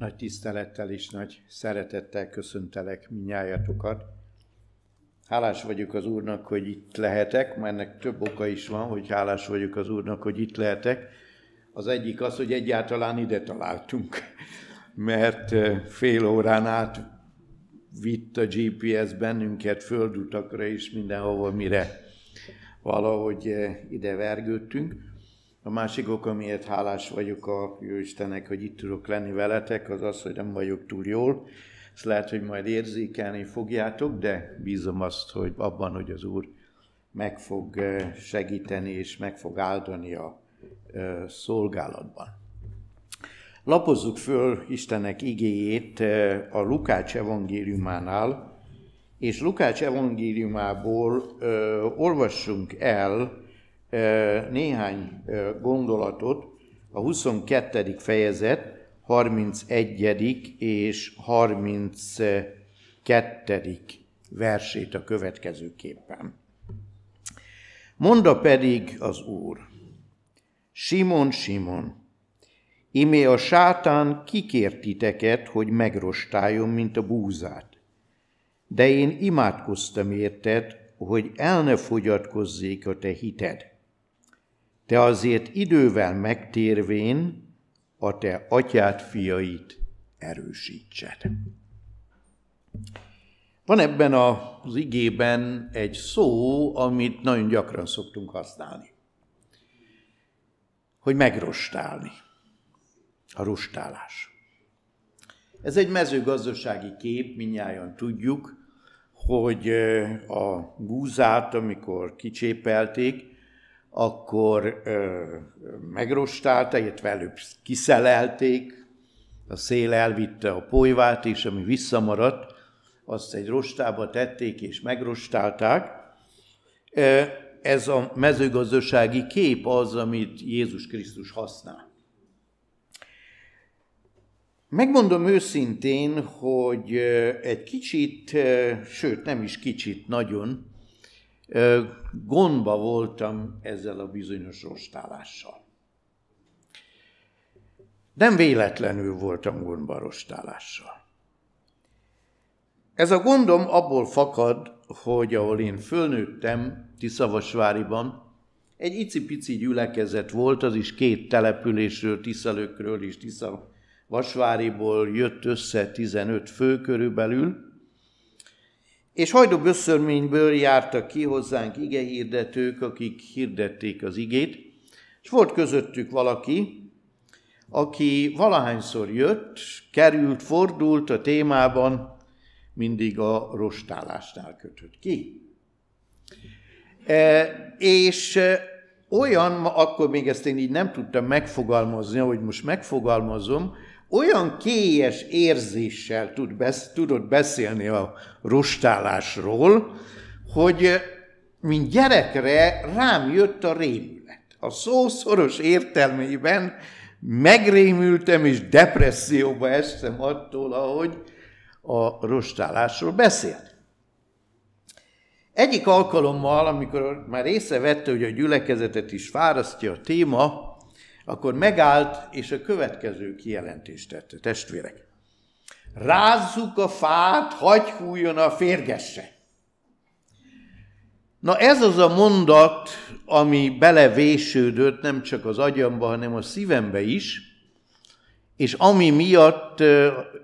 Nagy tisztelettel és nagy szeretettel köszöntelek minnyájatokat. Hálás vagyok az Úrnak, hogy itt lehetek, mert ennek több oka is van, hogy hálás vagyok az Úrnak, hogy itt lehetek. Az egyik az, hogy egyáltalán ide találtunk, mert fél órán át vitt a GPS bennünket földutakra is mindenhova, mire valahogy ide vergődtünk. A másik ok, amiért hálás vagyok a Jóistennek, hogy itt tudok lenni veletek, az az, hogy nem vagyok túl jól. Ezt lehet, hogy majd érzékelni fogjátok, de bízom azt, hogy abban, hogy az Úr meg fog eh, segíteni és meg fog áldani a eh, szolgálatban. Lapozzuk föl Istennek igéjét eh, a Lukács evangéliumánál, és Lukács evangéliumából olvassunk el néhány gondolatot a 22. fejezet 31. és 32. versét a következőképpen. Monda pedig az Úr, Simon, Simon, imé a sátán kikért titeket, hogy megrostáljon, mint a búzát. De én imádkoztam érted, hogy el ne fogyatkozzék a te hited te azért idővel megtérvén a te atyát, fiait erősítsed. Van ebben az igében egy szó, amit nagyon gyakran szoktunk használni. Hogy megrostálni. A rostálás. Ez egy mezőgazdasági kép, minnyáján tudjuk, hogy a gúzát, amikor kicsépelték, akkor ö, megrostálta, illetve előbb kiszelelték, a szél elvitte a polyvát, és ami visszamaradt, azt egy rostába tették és megrostálták. Ez a mezőgazdasági kép az, amit Jézus Krisztus használ. Megmondom őszintén, hogy egy kicsit, sőt nem is kicsit, nagyon gondba voltam ezzel a bizonyos rostálással. Nem véletlenül voltam gondba a rostálással. Ez a gondom abból fakad, hogy ahol én fölnőttem, Tiszavasváriban, egy icipici gyülekezet volt, az is két településről, Tiszalökről és Tiszavasváriból jött össze 15 fő körülbelül, és hajdóböszörményből jártak ki hozzánk igehirdetők, akik hirdették az igét, és volt közöttük valaki, aki valahányszor jött, került, fordult a témában, mindig a rostálásnál kötött ki. E, és e, olyan, akkor még ezt én így nem tudtam megfogalmazni, hogy most megfogalmazom, olyan kélyes érzéssel tud besz, tudott beszélni a rostálásról, hogy mint gyerekre rám jött a rémület. A szószoros értelmében megrémültem és depresszióba estem attól, ahogy a rostálásról beszélt. Egyik alkalommal, amikor már észrevette, hogy a gyülekezetet is fárasztja a téma, akkor megállt, és a következő kijelentést tette, testvérek. Rázzuk a fát, hagy hújjon a férgesse. Na ez az a mondat, ami belevésődött nem csak az agyamba, hanem a szívembe is, és ami miatt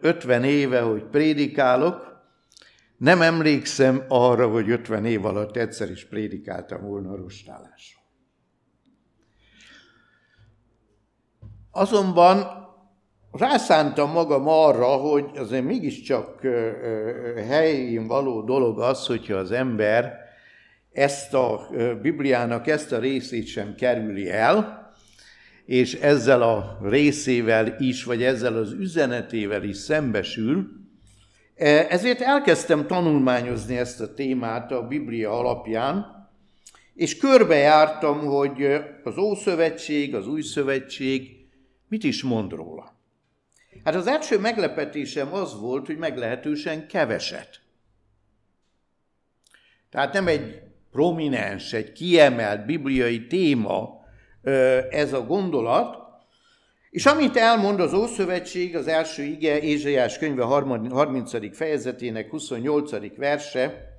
50 éve, hogy prédikálok, nem emlékszem arra, hogy 50 év alatt egyszer is prédikáltam volna a rostálásról. Azonban rászántam magam arra, hogy azért mégiscsak helyén való dolog az, hogyha az ember ezt a Bibliának ezt a részét sem kerüli el, és ezzel a részével is, vagy ezzel az üzenetével is szembesül. E, ezért elkezdtem tanulmányozni ezt a témát a Biblia alapján, és körbejártam, hogy az Ószövetség, az Új Szövetség Mit is mond róla? Hát az első meglepetésem az volt, hogy meglehetősen keveset. Tehát nem egy prominens, egy kiemelt bibliai téma ez a gondolat, És amit elmond az Ószövetség, az első ige, Ézsaiás könyve 30. fejezetének 28. verse,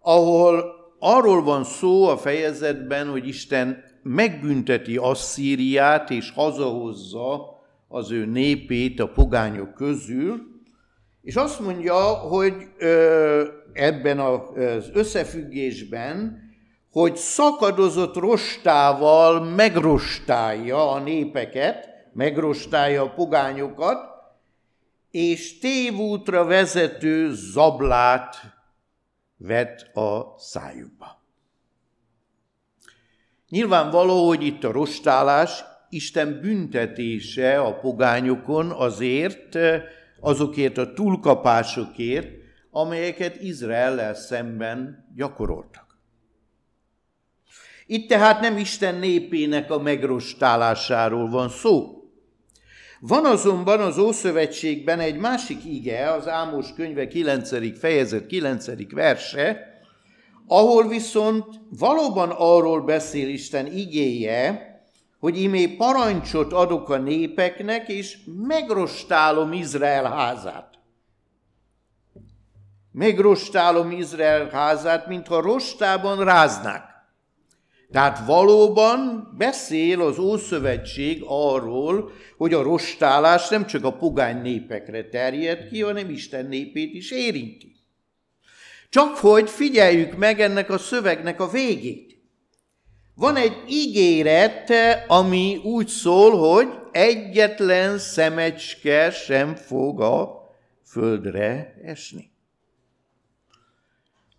ahol arról van szó a fejezetben, hogy Isten megbünteti Asszíriát, és hazahozza az ő népét a pogányok közül, és azt mondja, hogy ebben az összefüggésben, hogy szakadozott rostával megrostálja a népeket, megrostálja a pogányokat, és tévútra vezető zablát vet a szájukba. Nyilvánvaló, hogy itt a rostálás Isten büntetése a pogányokon azért, azokért a túlkapásokért, amelyeket Izraellel szemben gyakoroltak. Itt tehát nem Isten népének a megrostálásáról van szó. Van azonban az Ószövetségben egy másik ige, az Ámos könyve 9. fejezet 9. verse, ahol viszont valóban arról beszél Isten igéje, hogy imé parancsot adok a népeknek, és megrostálom Izrael házát. Megrostálom Izrael házát, mintha rostában ráznák. Tehát valóban beszél az Ószövetség arról, hogy a rostálás nem csak a pogány népekre terjed ki, hanem Isten népét is érinti. Csak hogy figyeljük meg ennek a szövegnek a végét. Van egy ígéret, ami úgy szól, hogy egyetlen szemecske sem fog a földre esni.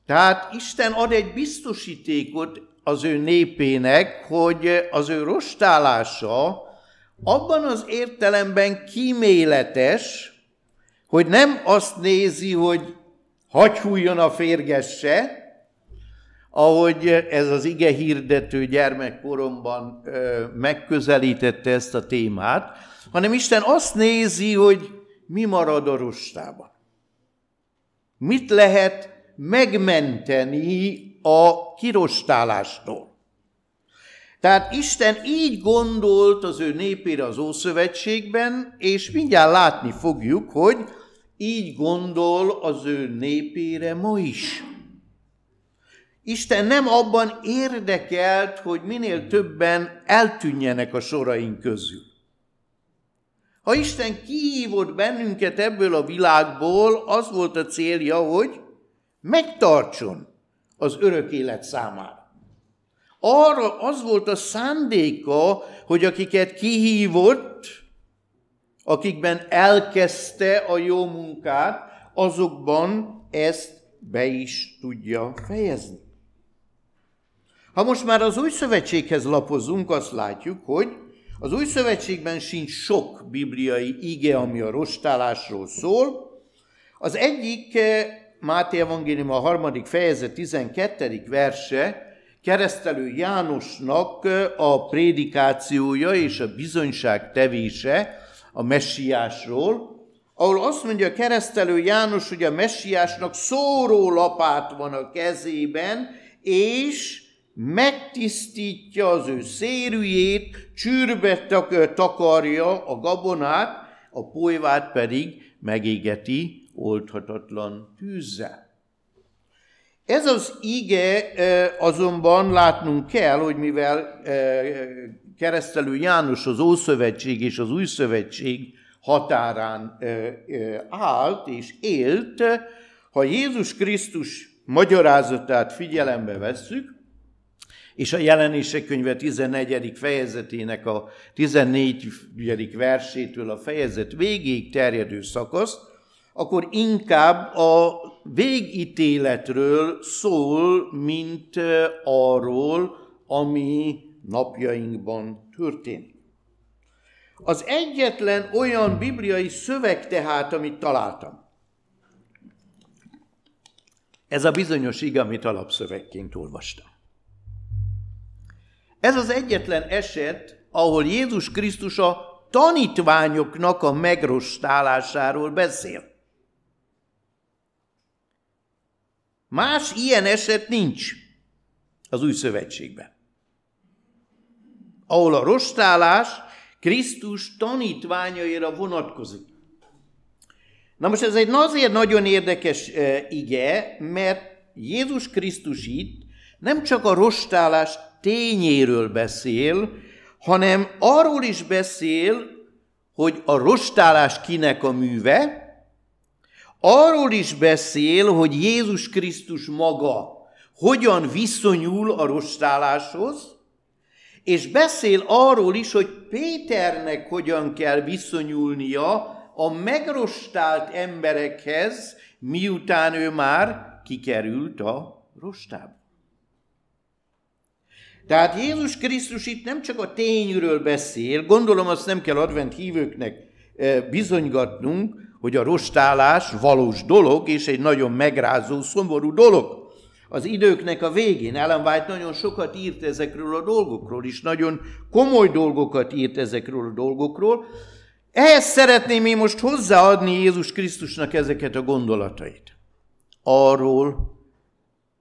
Tehát Isten ad egy biztosítékot az ő népének, hogy az ő rostálása abban az értelemben kíméletes, hogy nem azt nézi, hogy hagyhújjon a férgesse, ahogy ez az ige hirdető gyermekkoromban megközelítette ezt a témát, hanem Isten azt nézi, hogy mi marad a rostában. Mit lehet megmenteni a kirostálástól. Tehát Isten így gondolt az ő népére az Ószövetségben, és mindjárt látni fogjuk, hogy így gondol az ő népére ma is. Isten nem abban érdekelt, hogy minél többen eltűnjenek a soraink közül. Ha Isten kihívott bennünket ebből a világból, az volt a célja, hogy megtartson az örök élet számára. Arra az volt a szándéka, hogy akiket kihívott, akikben elkezdte a jó munkát, azokban ezt be is tudja fejezni. Ha most már az új szövetséghez lapozunk, azt látjuk, hogy az új szövetségben sincs sok bibliai ige, ami a rostálásról szól. Az egyik eh, Máté Evangélium a harmadik fejezet 12. verse, keresztelő Jánosnak a prédikációja és a bizonyság tevése a messiásról, ahol azt mondja a keresztelő János, hogy a messiásnak szóró lapát van a kezében, és megtisztítja az ő szérűjét, csűrbe takarja a gabonát, a polyvát pedig megégeti oldhatatlan tűzzel. Ez az ige azonban látnunk kell, hogy mivel keresztelő János az Ószövetség és az Új Szövetség határán állt és élt, ha Jézus Krisztus magyarázatát figyelembe vesszük, és a jelenések könyve 14. fejezetének a 14. versétől a fejezet végéig terjedő szakaszt, akkor inkább a végítéletről szól, mint arról, ami napjainkban történik. Az egyetlen olyan bibliai szöveg tehát, amit találtam, ez a bizonyos ig, amit alapszövegként olvastam. Ez az egyetlen eset, ahol Jézus Krisztus a tanítványoknak a megrostálásáról beszél. Más ilyen eset nincs az új szövetségben. Ahol a rostálás Krisztus tanítványaira vonatkozik. Na most ez egy azért nagyon érdekes ige, mert Jézus Krisztus itt nem csak a rostálás tényéről beszél, hanem arról is beszél, hogy a rostálás kinek a műve, arról is beszél, hogy Jézus Krisztus maga hogyan viszonyul a rostáláshoz, és beszél arról is, hogy Péternek hogyan kell viszonyulnia a megrostált emberekhez, miután ő már kikerült a rostába. Tehát Jézus Krisztus itt nem csak a tényről beszél, gondolom azt nem kell advent hívőknek eh, bizonygatnunk, hogy a rostálás valós dolog, és egy nagyon megrázó, szomorú dolog. Az időknek a végén Ellen White nagyon sokat írt ezekről a dolgokról, és nagyon komoly dolgokat írt ezekről a dolgokról. Ehhez szeretném én most hozzáadni Jézus Krisztusnak ezeket a gondolatait. Arról,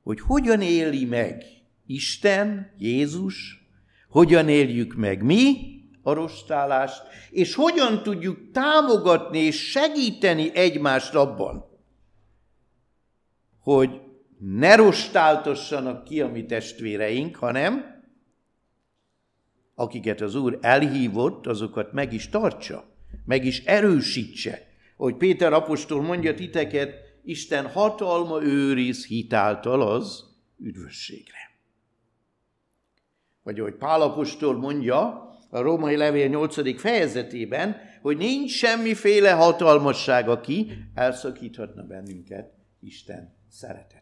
hogy hogyan éli meg Isten, Jézus, hogyan éljük meg mi a rostálást, és hogyan tudjuk támogatni és segíteni egymást abban, hogy ne rostáltassanak ki a mi testvéreink, hanem akiket az Úr elhívott, azokat meg is tartsa, meg is erősítse. Hogy Péter apostol mondja titeket, Isten hatalma őriz hitáltal az üdvösségre. Vagy ahogy Pál apostol mondja a római levél 8. fejezetében, hogy nincs semmiféle hatalmasság, aki elszakíthatna bennünket Isten szeretetétől.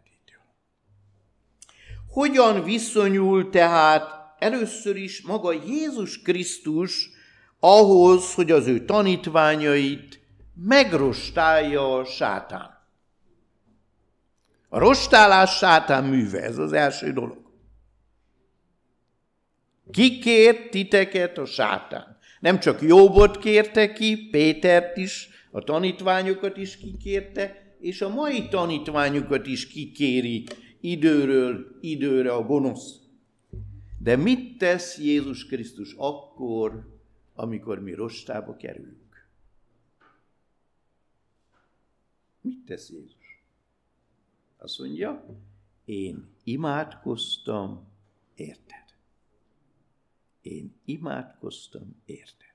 Hogyan viszonyul tehát először is maga Jézus Krisztus ahhoz, hogy az ő tanítványait megrostálja a sátán? A rostálás sátán műve, ez az első dolog. Ki kért titeket a sátán? Nem csak Jobbot kérte ki, Pétert is, a tanítványokat is kikérte, és a mai tanítványokat is kikéri időről időre a gonosz. De mit tesz Jézus Krisztus akkor, amikor mi rostába kerülünk? Mit tesz Jézus? Azt mondja, én imádkoztam, érted? Én imádkoztam, érted?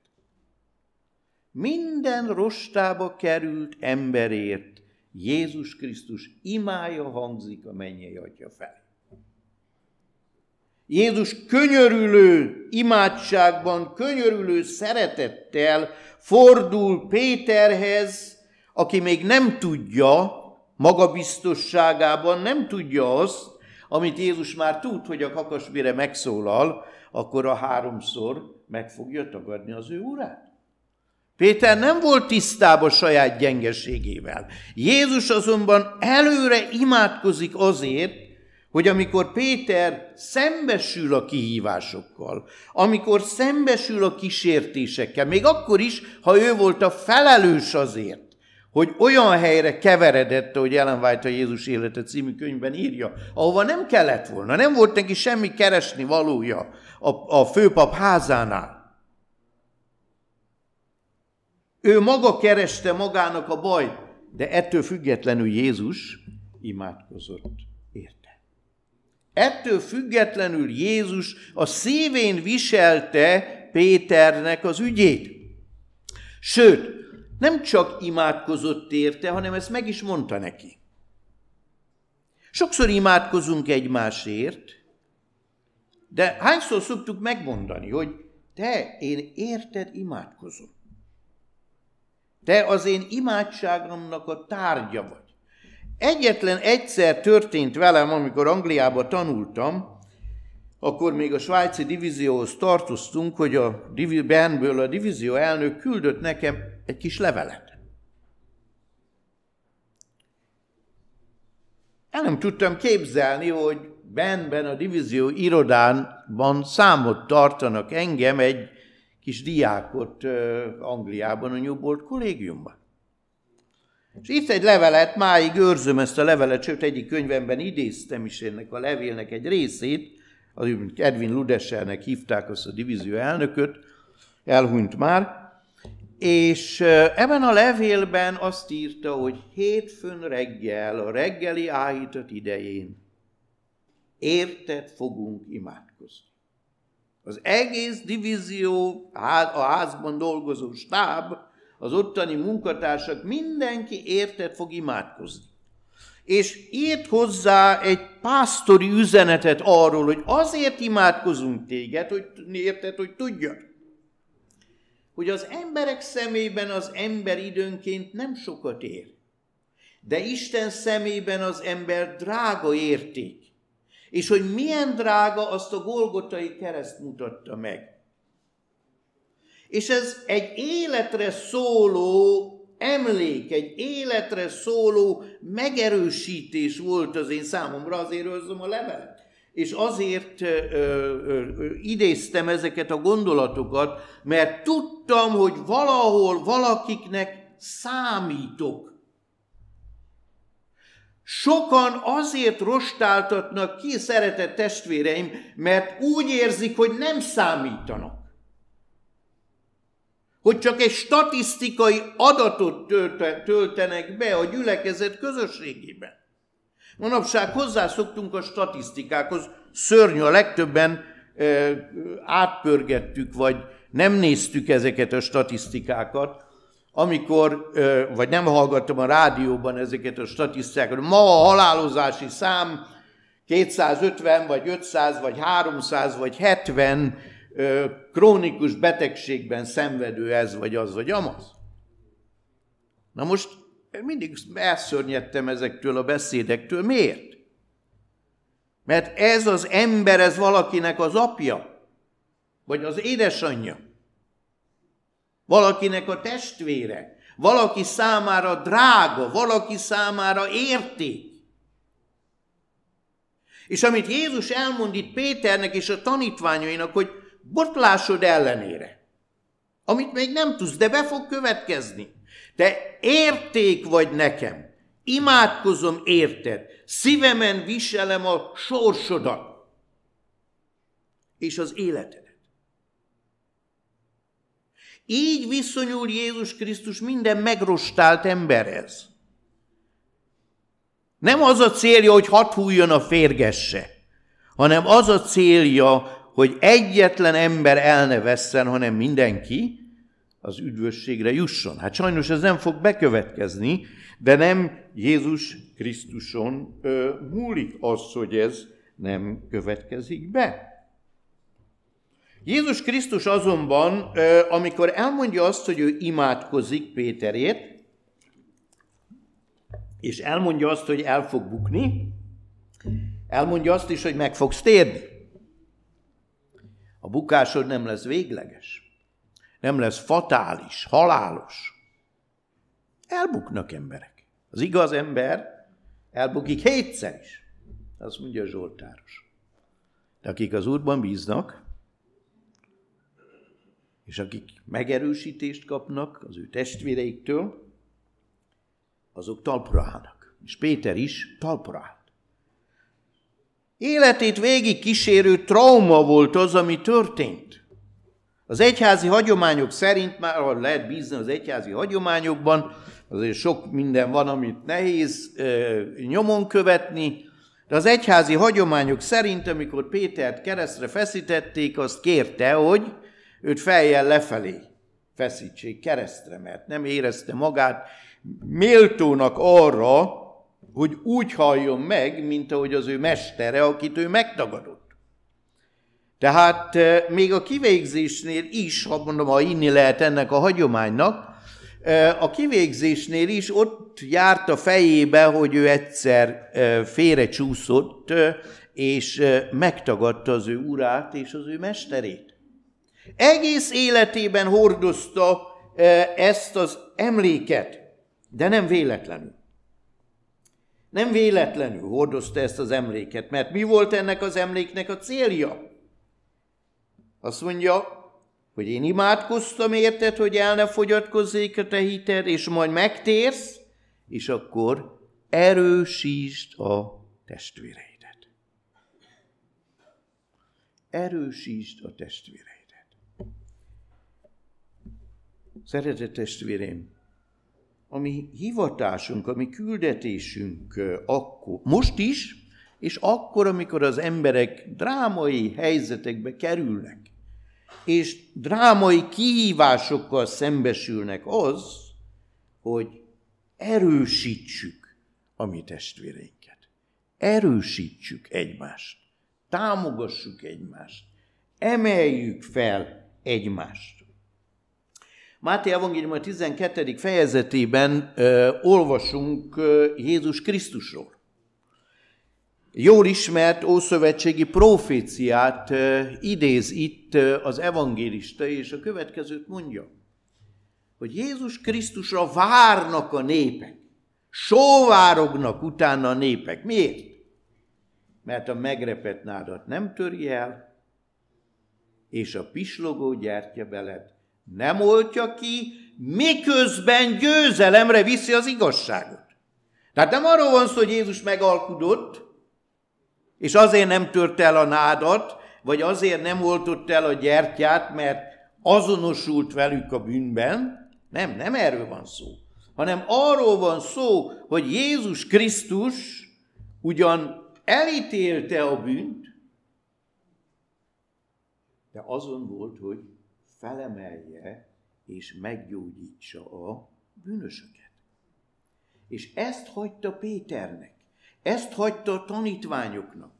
Minden rostába került emberért Jézus Krisztus imája hangzik a mennyei atya felé. Jézus könyörülő imádságban, könyörülő szeretettel fordul Péterhez, aki még nem tudja, magabiztosságában nem tudja azt, amit Jézus már tud, hogy a kakasbére megszólal, akkor a háromszor meg fogja tagadni az ő urát. Péter nem volt tisztában saját gyengeségével. Jézus azonban előre imádkozik azért, hogy amikor Péter szembesül a kihívásokkal, amikor szembesül a kísértésekkel, még akkor is, ha ő volt a felelős azért, hogy olyan helyre keveredett, hogy Ellen White a Jézus élete című könyvben írja, ahova nem kellett volna, nem volt neki semmi keresni valója a, a főpap házánál. Ő maga kereste magának a bajt, de ettől függetlenül Jézus imádkozott érte. Ettől függetlenül Jézus a szívén viselte Péternek az ügyét. Sőt, nem csak imádkozott érte, hanem ezt meg is mondta neki. Sokszor imádkozunk egymásért, de hányszor szoktuk megmondani, hogy te, én érted imádkozom. Te az én imádságomnak a tárgya vagy. Egyetlen egyszer történt velem, amikor Angliába tanultam, akkor még a svájci divízióhoz tartoztunk, hogy a Benből a divízió elnök küldött nekem egy kis levelet. El nem tudtam képzelni, hogy Benben a divízió irodánban számot tartanak engem egy kis diákot Angliában, a Newbold kollégiumban. És itt egy levelet, máig őrzöm ezt a levelet, sőt egyik könyvemben idéztem is ennek a levélnek egy részét, az Edwin Ludesernek hívták azt a divízió elnököt, elhunyt már, és ebben a levélben azt írta, hogy hétfőn reggel, a reggeli áhítat idején érted fogunk imádkozni. Az egész divízió, a házban dolgozó stáb, az ottani munkatársak, mindenki érted fog imádkozni. És írt hozzá egy pásztori üzenetet arról, hogy azért imádkozunk téged, hogy érted, hogy tudjad, hogy az emberek szemében az ember időnként nem sokat ér. De Isten szemében az ember drága érték. És hogy milyen drága, azt a Golgotai kereszt mutatta meg. És ez egy életre szóló emlék, egy életre szóló megerősítés volt az én számomra, azért őrzöm a levelet. És azért ö, ö, ö, idéztem ezeket a gondolatokat, mert tudtam, hogy valahol valakiknek számítok. Sokan azért rostáltatnak ki, szeretett testvéreim, mert úgy érzik, hogy nem számítanak. Hogy csak egy statisztikai adatot töltenek be a gyülekezet közösségében. Manapság hozzászoktunk a statisztikákhoz, szörnyű, a legtöbben e, átpörgettük, vagy nem néztük ezeket a statisztikákat, amikor, vagy nem hallgattam a rádióban ezeket a statisztikákat, ma a halálozási szám 250, vagy 500, vagy 300, vagy 70 krónikus betegségben szenvedő ez, vagy az, vagy amaz. Na most mindig elszörnyedtem ezektől a beszédektől. Miért? Mert ez az ember, ez valakinek az apja, vagy az édesanyja valakinek a testvére, valaki számára drága, valaki számára érték. És amit Jézus elmond itt Péternek és a tanítványainak, hogy botlásod ellenére, amit még nem tudsz, de be fog következni. Te érték vagy nekem, imádkozom érted, szívemen viselem a sorsodat és az életet. Így viszonyul Jézus Krisztus minden megrostált emberhez. Nem az a célja, hogy hat a férgesse, hanem az a célja, hogy egyetlen ember el ne vesszen, hanem mindenki az üdvösségre jusson. Hát sajnos ez nem fog bekövetkezni, de nem Jézus Krisztuson ö, múlik az, hogy ez nem következik be. Jézus Krisztus azonban, amikor elmondja azt, hogy ő imádkozik Péterét, és elmondja azt, hogy el fog bukni, elmondja azt is, hogy meg fogsz térni. A bukásod nem lesz végleges, nem lesz fatális, halálos. Elbuknak emberek. Az igaz ember elbukik hétszer is. Azt mondja a Zsoltáros. De akik az Úrban bíznak, és akik megerősítést kapnak az ő testvéreiktől, azok talpra állnak. És Péter is talpra állt. Életét végig kísérő trauma volt az, ami történt. Az egyházi hagyományok szerint, már ha lehet bízni az egyházi hagyományokban, azért sok minden van, amit nehéz e, nyomon követni, de az egyházi hagyományok szerint, amikor Pétert keresztre feszítették, azt kérte, hogy őt fejjel lefelé feszítsék keresztre, mert nem érezte magát méltónak arra, hogy úgy halljon meg, mint ahogy az ő mestere, akit ő megtagadott. Tehát eh, még a kivégzésnél is, ha mondom, ha inni lehet ennek a hagyománynak, eh, a kivégzésnél is ott járt a fejébe, hogy ő egyszer eh, félrecsúszott, és megtagadta az ő urát és az ő mesterét. Egész életében hordozta e, ezt az emléket, de nem véletlenül. Nem véletlenül hordozta ezt az emléket, mert mi volt ennek az emléknek a célja? Azt mondja, hogy én imádkoztam érted, hogy el ne fogyatkozzék a te hited, és majd megtérsz, és akkor erősítsd a testvéreidet. Erősítsd a testvéreidet. Szeretett testvérem, ami hivatásunk, ami küldetésünk akkor, most is, és akkor, amikor az emberek drámai helyzetekbe kerülnek, és drámai kihívásokkal szembesülnek az, hogy erősítsük a mi testvéreinket. Erősítsük egymást. Támogassuk egymást. Emeljük fel egymást. Máté Evangélium a 12. fejezetében ö, olvasunk ö, Jézus Krisztusról. Jól ismert ószövetségi proféciát ö, idéz itt ö, az evangélista, és a következőt mondja, hogy Jézus Krisztusra várnak a népek, sóvárognak utána a népek. Miért? Mert a megrepett nádat nem töri el, és a pislogó gyertya beled nem oltja ki, miközben győzelemre viszi az igazságot. Tehát nem arról van szó, hogy Jézus megalkudott, és azért nem tört el a nádat, vagy azért nem oltott el a gyertyát, mert azonosult velük a bűnben. Nem, nem erről van szó. Hanem arról van szó, hogy Jézus Krisztus ugyan elítélte a bűnt, de azon volt, hogy felemelje és meggyógyítsa a bűnösöket. És ezt hagyta Péternek, ezt hagyta a tanítványoknak.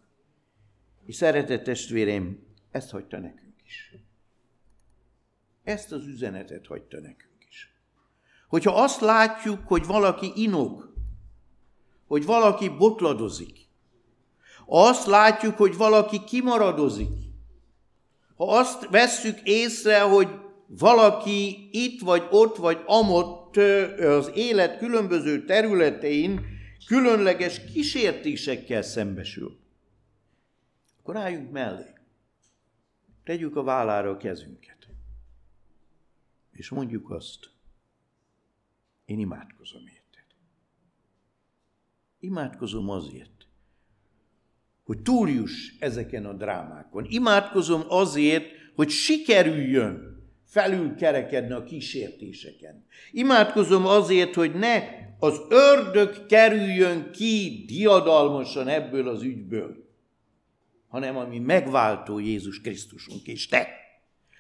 És szeretett testvérem, ezt hagyta nekünk is. Ezt az üzenetet hagyta nekünk is. Hogyha azt látjuk, hogy valaki inog, hogy valaki botladozik, azt látjuk, hogy valaki kimaradozik, ha azt vesszük észre, hogy valaki itt vagy ott vagy amott az élet különböző területein különleges kísértésekkel szembesül, akkor álljunk mellé. Tegyük a vállára a kezünket. És mondjuk azt, én imádkozom érted. Imádkozom azért, hogy túljuss ezeken a drámákon. Imádkozom azért, hogy sikerüljön felül kerekedni a kísértéseken. Imádkozom azért, hogy ne az ördög kerüljön ki diadalmasan ebből az ügyből, hanem ami megváltó Jézus Krisztusunk és te,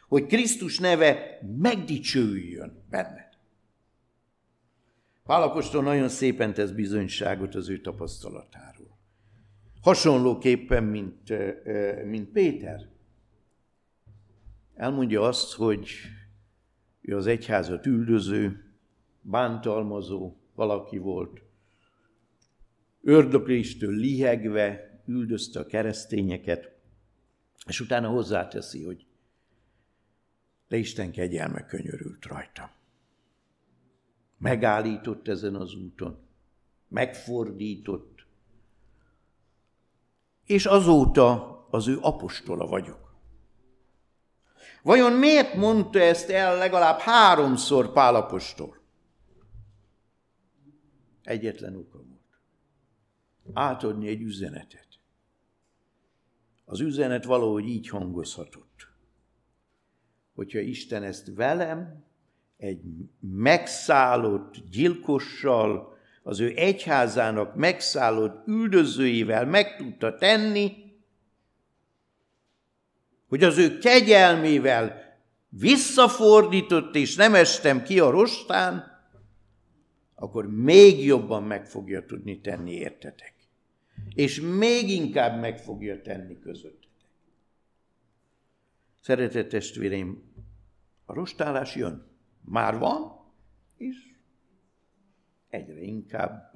hogy Krisztus neve megdicsőjön benned. Pálapostól nagyon szépen tesz bizonyságot az ő tapasztalatáról. Hasonlóképpen, mint, mint Péter. Elmondja azt, hogy ő az egyházat üldöző, bántalmazó valaki volt. Ördögléstől lihegve üldözte a keresztényeket, és utána hozzáteszi, hogy de Isten kegyelme könyörült rajta. Megállított ezen az úton, megfordított, és azóta az ő apostola vagyok. Vajon miért mondta ezt el legalább háromszor Pálapostól? Egyetlen oka volt. Átadni egy üzenetet. Az üzenet valahogy így hangozhatott. Hogyha Isten ezt velem, egy megszállott gyilkossal, az ő egyházának megszállott üldözőivel meg tudta tenni, hogy az ő kegyelmével visszafordított, és nem estem ki a rostán, akkor még jobban meg fogja tudni tenni értetek. És még inkább meg fogja tenni közöttetek. Szeretett testvéreim, a rostálás jön. Már van, és egyre inkább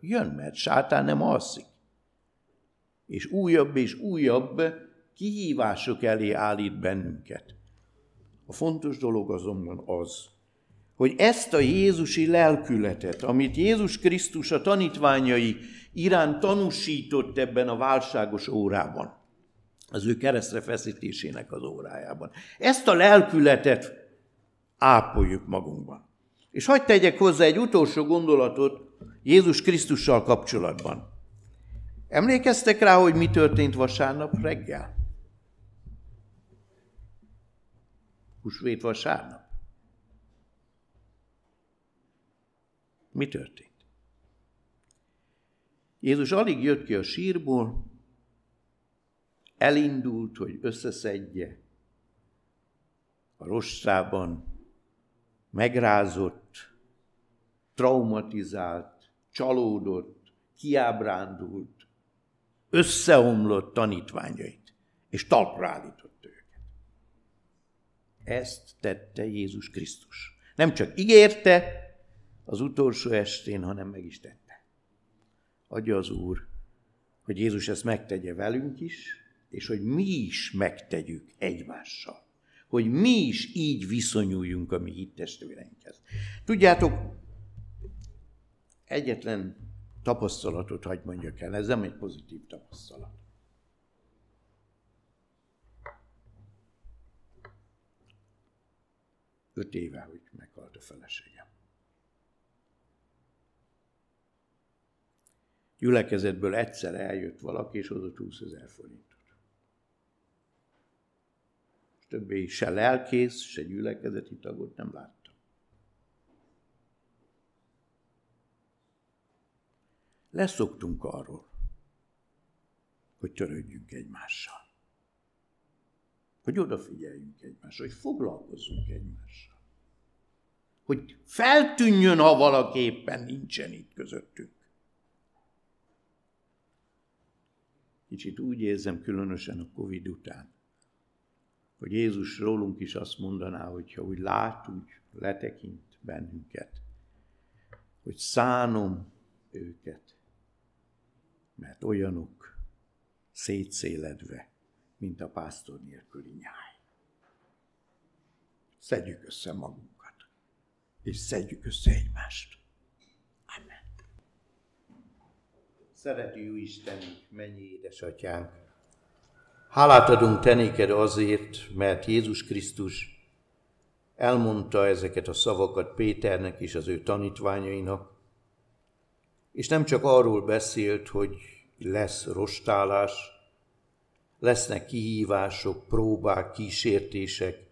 jön, mert sátán nem alszik. És újabb és újabb kihívások elé állít bennünket. A fontos dolog azonban az, hogy ezt a Jézusi lelkületet, amit Jézus Krisztus a tanítványai iránt tanúsított ebben a válságos órában, az ő keresztre feszítésének az órájában, ezt a lelkületet ápoljuk magunkban. És hagyd tegyek hozzá egy utolsó gondolatot Jézus Krisztussal kapcsolatban. Emlékeztek rá, hogy mi történt vasárnap reggel? Húsvét vasárnap. Mi történt? Jézus alig jött ki a sírból, elindult, hogy összeszedje a rosszában megrázott, traumatizált, csalódott, kiábrándult, összeomlott tanítványait, és talpra állított őket. Ezt tette Jézus Krisztus. Nem csak ígérte az utolsó estén, hanem meg is tette. Adja az Úr, hogy Jézus ezt megtegye velünk is, és hogy mi is megtegyük egymással. Hogy mi is így viszonyuljunk a mi hittestvéreinkhez. Tudjátok, egyetlen tapasztalatot hagy mondjak el, ez nem egy pozitív tapasztalat. Öt éve, hogy meghalt a feleségem. Gyülekezetből egyszer eljött valaki, és oda 20 ezer forintot. És többé se lelkész, se gyülekezeti tagot nem láttam. Leszoktunk arról, hogy törődjünk egymással. Hogy odafigyeljünk egymásra, hogy foglalkozzunk egymással. Hogy feltűnjön, ha valaki éppen nincsen itt közöttünk. Kicsit úgy érzem, különösen a Covid után, hogy Jézus rólunk is azt mondaná, hogyha úgy lát, úgy letekint bennünket, hogy szánom őket, mert olyanok szétszéledve, mint a pásztor nélküli nyáj. Szedjük össze magunkat, és szedjük össze egymást. Szerető jó Istenünk, mennyi édesatyánk! Hálát adunk te néked azért, mert Jézus Krisztus elmondta ezeket a szavakat Péternek és az ő tanítványainak, és nem csak arról beszélt, hogy lesz rostálás, lesznek kihívások, próbák, kísértések,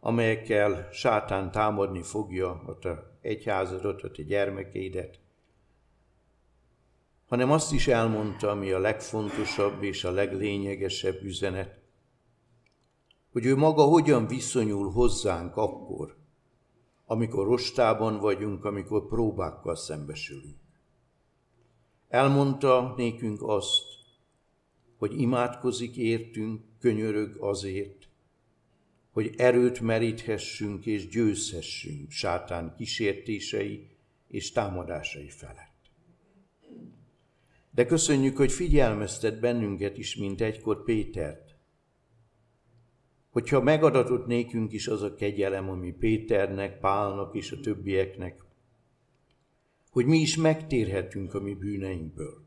amelyekkel sátán támadni fogja a te egyházadat, a te gyermekeidet, hanem azt is elmondta, ami a legfontosabb és a leglényegesebb üzenet, hogy ő maga hogyan viszonyul hozzánk akkor, amikor rostában vagyunk, amikor próbákkal szembesülünk. Elmondta nékünk azt, hogy imádkozik értünk, könyörög azért, hogy erőt meríthessünk és győzhessünk sátán kísértései és támadásai felett. De köszönjük, hogy figyelmeztet bennünket is, mint egykor Pétert. Hogyha megadatott nékünk is az a kegyelem, ami Péternek, Pálnak és a többieknek, hogy mi is megtérhetünk a mi bűneinkből,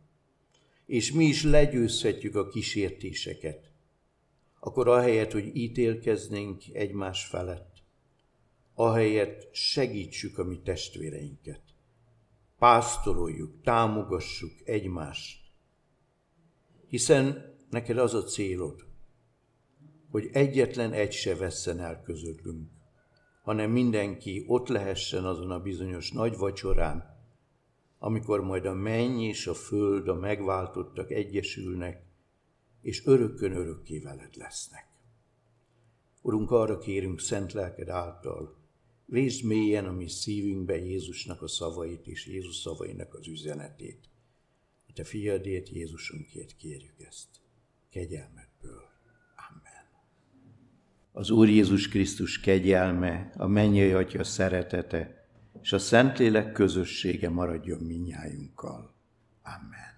és mi is legyőzhetjük a kísértéseket, akkor ahelyett, hogy ítélkeznénk egymás felett, ahelyett segítsük a mi testvéreinket pásztoroljuk, támogassuk egymást. Hiszen neked az a célod, hogy egyetlen egy se vesszen el közöttünk, hanem mindenki ott lehessen azon a bizonyos nagy vacsorán, amikor majd a menny és a föld, a megváltottak egyesülnek, és örökkön örökké veled lesznek. Urunk, arra kérünk szent lelked által, Vézd mélyen a mi szívünkbe Jézusnak a szavait és Jézus szavainak az üzenetét. A te fiadét, Jézusunkért kérjük ezt. Kegyelmetből. Amen. Az Úr Jézus Krisztus kegyelme, a mennyei Atya szeretete, és a Szentlélek közössége maradjon minnyájunkkal. Amen.